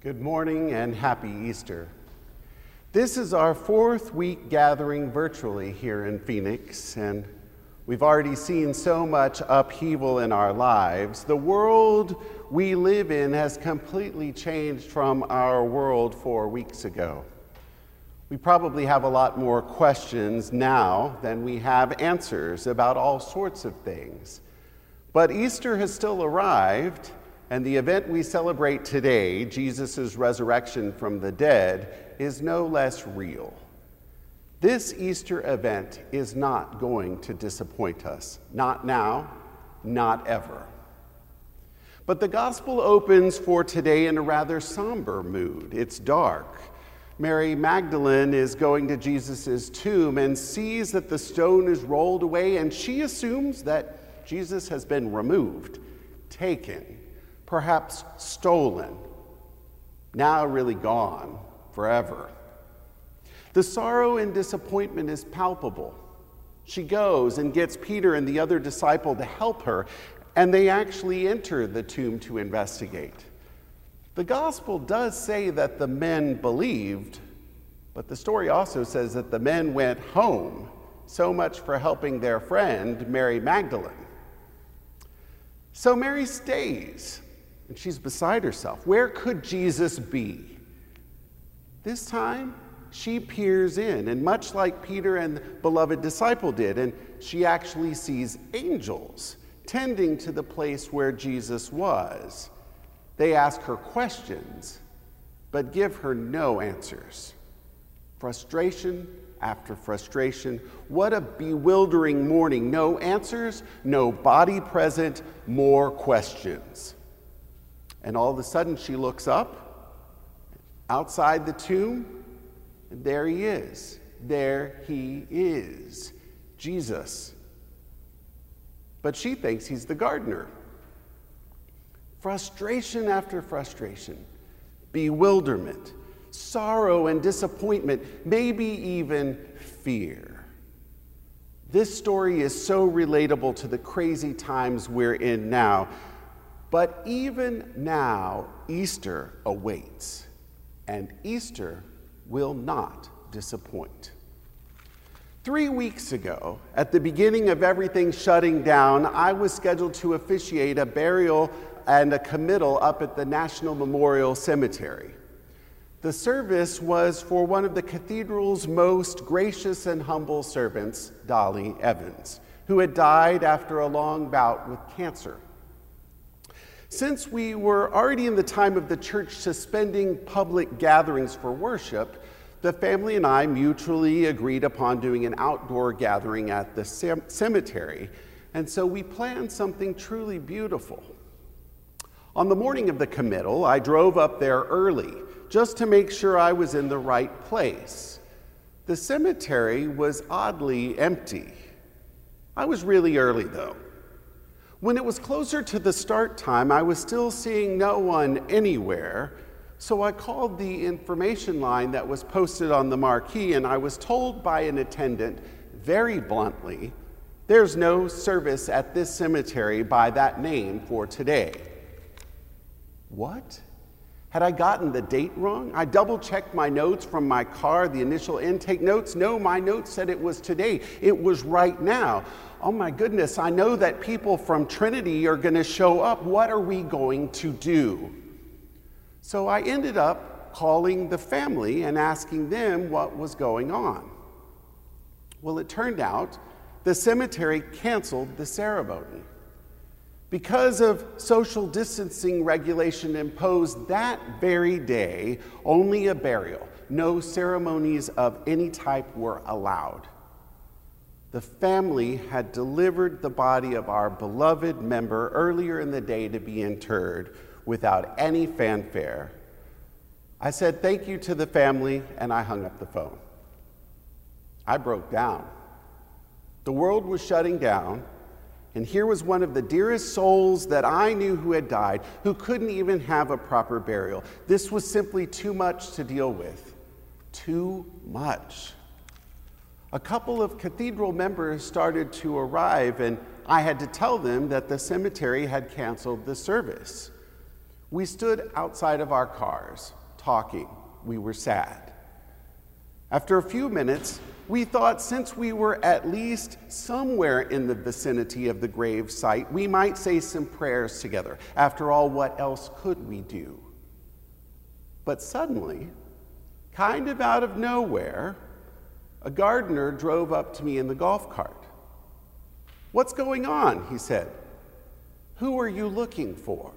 Good morning and happy Easter. This is our fourth week gathering virtually here in Phoenix, and we've already seen so much upheaval in our lives. The world we live in has completely changed from our world four weeks ago. We probably have a lot more questions now than we have answers about all sorts of things. But Easter has still arrived, and the event we celebrate today, Jesus' resurrection from the dead, is no less real. This Easter event is not going to disappoint us. Not now, not ever. But the gospel opens for today in a rather somber mood. It's dark. Mary Magdalene is going to Jesus' tomb and sees that the stone is rolled away, and she assumes that Jesus has been removed, taken perhaps stolen, now really gone forever. The sorrow and disappointment is palpable. She goes and gets Peter and the other disciple to help her, and they actually enter the tomb to investigate. The gospel does say that the men believed, but the story also says that the men went home. So much for helping their friend, Mary Magdalene. So Mary stays and she's beside herself. Where could Jesus be? This time, she peers in, and much like Peter and the beloved disciple did, and she actually sees angels tending to the place where Jesus was. They ask her questions, but give her no answers. Frustration after frustration. What a bewildering morning. No answers, no body present, more questions. And all of a sudden, she looks up outside the tomb, and there he is. There he is, Jesus. But she thinks he's the gardener. Frustration after frustration, bewilderment, sorrow and disappointment, maybe even fear. This story is so relatable to the crazy times we're in now but even now, Easter awaits, and Easter will not disappoint. Three weeks ago, at the beginning of everything shutting down, I was scheduled to officiate a burial and a committal up at the National Memorial Cemetery. The service was for one of the cathedral's most gracious and humble servants, Dolly Evans, who had died after a long bout with cancer. Since we were already in the time of the church suspending public gatherings for worship, the family and I mutually agreed upon doing an outdoor gathering at the cemetery, and so we planned something truly beautiful. On the morning of the committal, I drove up there early just to make sure I was in the right place. The cemetery was oddly empty. I was really early, though. When it was closer to the start time, I was still seeing no one anywhere, so I called the information line that was posted on the marquee, and I was told by an attendant very bluntly there's no service at this cemetery by that name for today. What? Had I gotten the date wrong? I double checked my notes from my car, the initial intake notes. No, my notes said it was today. It was right now oh my goodness, I know that people from Trinity are going to show up. What are we going to do? So I ended up calling the family and asking them what was going on. Well, it turned out the cemetery canceled the ceremony. Because of social distancing regulation imposed that very day, only a burial, no ceremonies of any type were allowed the family had delivered the body of our beloved member earlier in the day to be interred without any fanfare. I said thank you to the family and I hung up the phone. I broke down. The world was shutting down, and here was one of the dearest souls that I knew who had died, who couldn't even have a proper burial. This was simply too much to deal with. Too much a couple of cathedral members started to arrive, and I had to tell them that the cemetery had canceled the service. We stood outside of our cars, talking. We were sad. After a few minutes, we thought since we were at least somewhere in the vicinity of the grave site, we might say some prayers together. After all, what else could we do? But suddenly, kind of out of nowhere, a gardener drove up to me in the golf cart. What's going on? He said. Who are you looking for?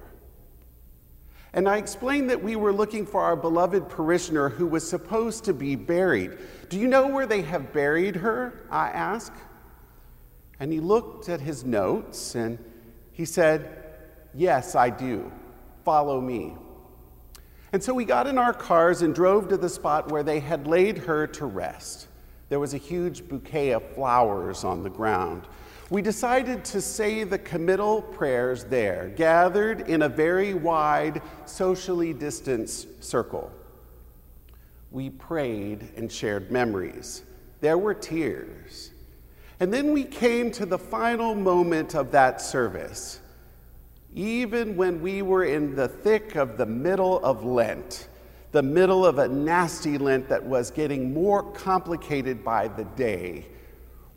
And I explained that we were looking for our beloved parishioner who was supposed to be buried. Do you know where they have buried her? I asked. And he looked at his notes and he said, Yes, I do. Follow me. And so we got in our cars and drove to the spot where they had laid her to rest. There was a huge bouquet of flowers on the ground we decided to say the committal prayers there, gathered in a very wide, socially distanced circle. We prayed and shared memories. There were tears. And then we came to the final moment of that service. Even when we were in the thick of the middle of Lent, the middle of a nasty Lent that was getting more complicated by the day,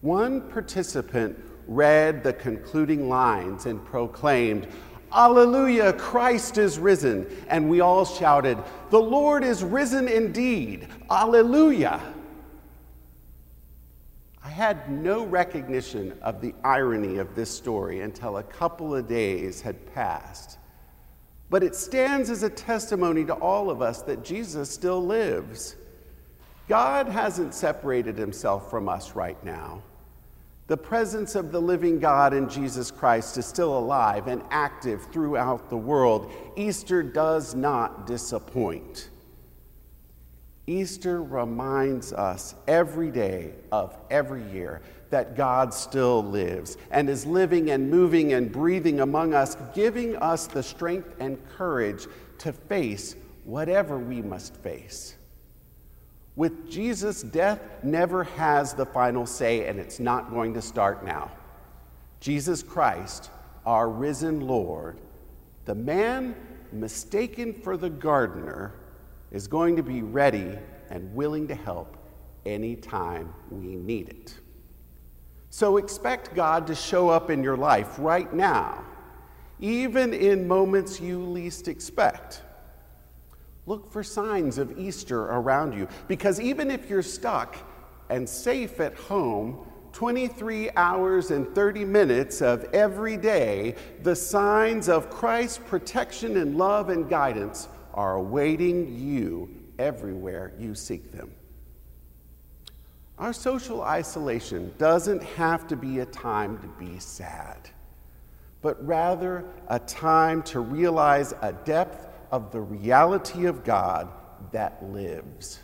one participant read the concluding lines and proclaimed, Alleluia, Christ is risen. And we all shouted, The Lord is risen indeed. Alleluia. I had no recognition of the irony of this story until a couple of days had passed. But it stands as a testimony to all of us that Jesus still lives. God hasn't separated himself from us right now. The presence of the living God in Jesus Christ is still alive and active throughout the world. Easter does not disappoint. Easter reminds us every day of every year that God still lives and is living and moving and breathing among us, giving us the strength and courage to face whatever we must face. With Jesus, death never has the final say, and it's not going to start now. Jesus Christ, our risen Lord, the man mistaken for the gardener, is going to be ready and willing to help anytime we need it. So expect God to show up in your life right now, even in moments you least expect. Look for signs of Easter around you because even if you're stuck and safe at home, 23 hours and 30 minutes of every day, the signs of Christ's protection and love and guidance are awaiting you everywhere you seek them. Our social isolation doesn't have to be a time to be sad, but rather a time to realize a depth of the reality of God that lives,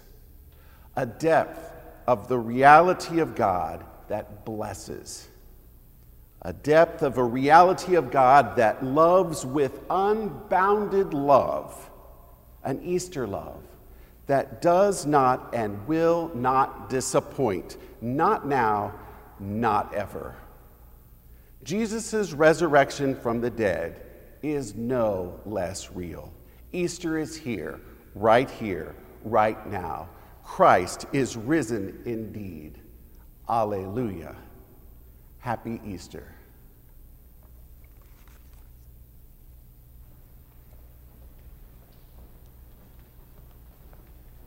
a depth of the reality of God that blesses, a depth of a reality of God that loves with unbounded love, an Easter love that does not and will not disappoint, not now, not ever. Jesus' resurrection from the dead is no less real. Easter is here, right here, right now. Christ is risen indeed. Alleluia. Happy Easter.